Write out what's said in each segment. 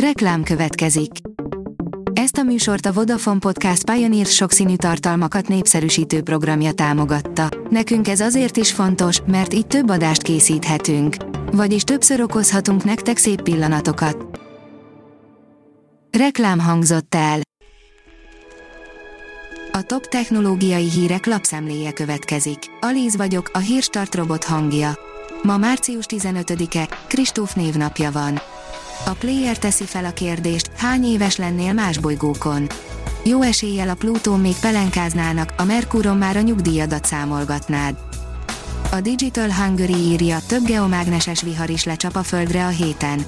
Reklám következik. Ezt a műsort a Vodafone Podcast Pioneer sokszínű tartalmakat népszerűsítő programja támogatta. Nekünk ez azért is fontos, mert így több adást készíthetünk. Vagyis többször okozhatunk nektek szép pillanatokat. Reklám hangzott el. A top technológiai hírek lapszemléje következik. Alíz vagyok, a hírstart robot hangja. Ma március 15-e, Kristóf névnapja van. A player teszi fel a kérdést, hány éves lennél más bolygókon. Jó eséllyel a Plutón még pelenkáznának, a Merkuron már a nyugdíjadat számolgatnád. A Digital Hungary írja, több geomágneses vihar is lecsap a Földre a héten.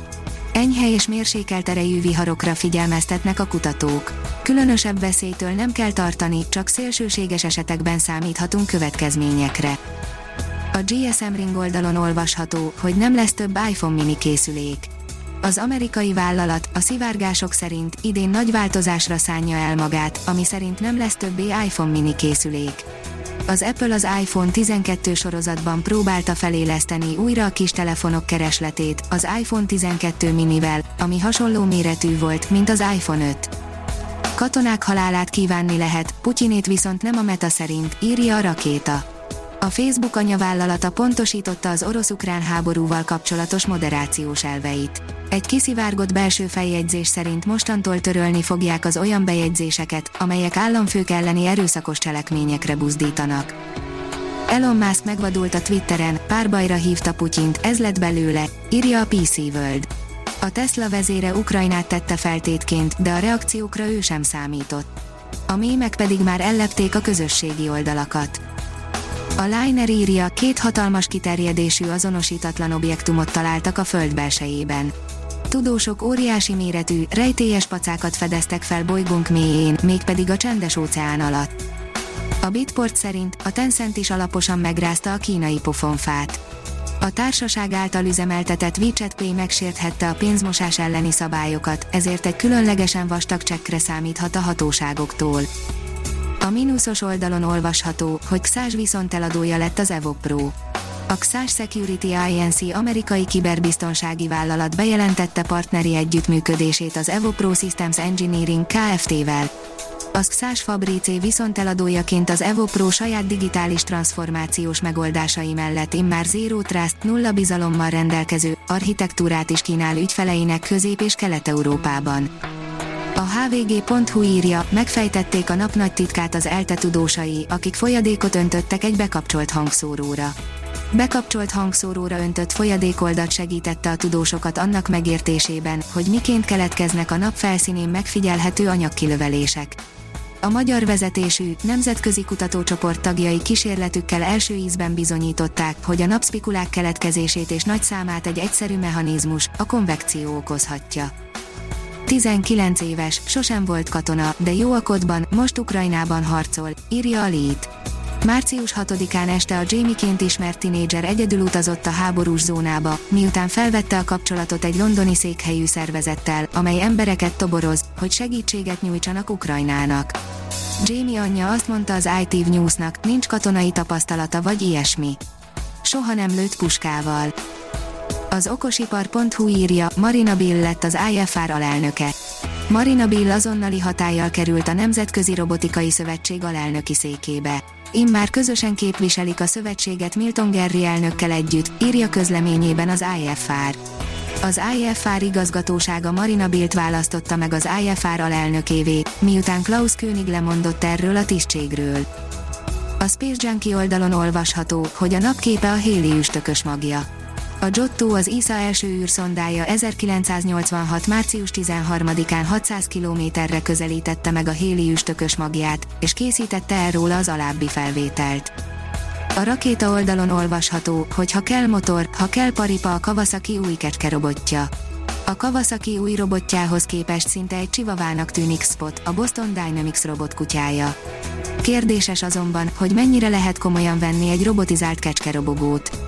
Enyhe és mérsékelt erejű viharokra figyelmeztetnek a kutatók. Különösebb veszélytől nem kell tartani, csak szélsőséges esetekben számíthatunk következményekre. A GSM Ring oldalon olvasható, hogy nem lesz több iPhone mini készülék az amerikai vállalat a szivárgások szerint idén nagy változásra szánja el magát, ami szerint nem lesz többé iPhone mini készülék. Az Apple az iPhone 12 sorozatban próbálta feléleszteni újra a kis telefonok keresletét, az iPhone 12 minivel, ami hasonló méretű volt, mint az iPhone 5. Katonák halálát kívánni lehet, Putyinét viszont nem a meta szerint, írja a rakéta. A Facebook anyavállalata pontosította az orosz-ukrán háborúval kapcsolatos moderációs elveit. Egy kiszivárgott belső feljegyzés szerint mostantól törölni fogják az olyan bejegyzéseket, amelyek államfők elleni erőszakos cselekményekre buzdítanak. Elon Musk megvadult a Twitteren, párbajra hívta Putyint, ez lett belőle, írja a PC World. A Tesla vezére Ukrajnát tette feltétként, de a reakciókra ő sem számított. A mémek pedig már ellepték a közösségi oldalakat. A Liner írja, két hatalmas kiterjedésű azonosítatlan objektumot találtak a föld belsejében. Tudósok óriási méretű, rejtélyes pacákat fedeztek fel bolygónk mélyén, mégpedig a csendes óceán alatt. A Bitport szerint a Tencent is alaposan megrázta a kínai pofonfát. A társaság által üzemeltetett WeChat Pay megsérthette a pénzmosás elleni szabályokat, ezért egy különlegesen vastag csekkre számíthat a hatóságoktól. A mínuszos oldalon olvasható, hogy XAS viszont eladója lett az Evo Pro. A XAS Security Inc. amerikai kiberbiztonsági vállalat bejelentette partneri együttműködését az Evo Pro Systems Engineering Kft-vel. A XAS Fabrice viszont eladójaként az Evo Pro saját digitális transformációs megoldásai mellett immár Zero Trust, nulla bizalommal rendelkező architektúrát is kínál ügyfeleinek Közép- és Kelet-Európában. A hvg.hu írja, megfejtették a nap nagy titkát az ELTE tudósai, akik folyadékot öntöttek egy bekapcsolt hangszóróra. Bekapcsolt hangszóróra öntött folyadékoldat segítette a tudósokat annak megértésében, hogy miként keletkeznek a nap felszínén megfigyelhető anyagkilövelések. A magyar vezetésű, nemzetközi kutatócsoport tagjai kísérletükkel első ízben bizonyították, hogy a napszpikulák keletkezését és nagy számát egy egyszerű mechanizmus, a konvekció okozhatja. 19 éves, sosem volt katona, de jó a kodban, most Ukrajnában harcol, írja a Lead. Március 6-án este a Jamie-ként ismert tinédzser egyedül utazott a háborús zónába, miután felvette a kapcsolatot egy londoni székhelyű szervezettel, amely embereket toboroz, hogy segítséget nyújtsanak Ukrajnának. Jamie anyja azt mondta az ITV Newsnak, nincs katonai tapasztalata vagy ilyesmi. Soha nem lőtt puskával. Az okosipar.hu írja, Marina Bill lett az IFR alelnöke. Marina Bill azonnali hatállyal került a Nemzetközi Robotikai Szövetség alelnöki székébe. Immár közösen képviselik a szövetséget Milton Gerry elnökkel együtt, írja közleményében az IFR. Az IFR igazgatósága Marina Billt választotta meg az IFR alelnökévé, miután Klaus König lemondott erről a tisztségről. A Space Junkie oldalon olvasható, hogy a napképe a Haley üstökös magja. A Giotto az ISA első űrszondája 1986. március 13-án 600 kilométerre közelítette meg a Héli üstökös magját, és készítette el róla az alábbi felvételt. A rakéta oldalon olvasható, hogy ha kell motor, ha kell paripa a Kawasaki új kecske. A Kawasaki új robotjához képest szinte egy csivavának tűnik Spot, a Boston Dynamics robot kutyája. Kérdéses azonban, hogy mennyire lehet komolyan venni egy robotizált kecskerobogót.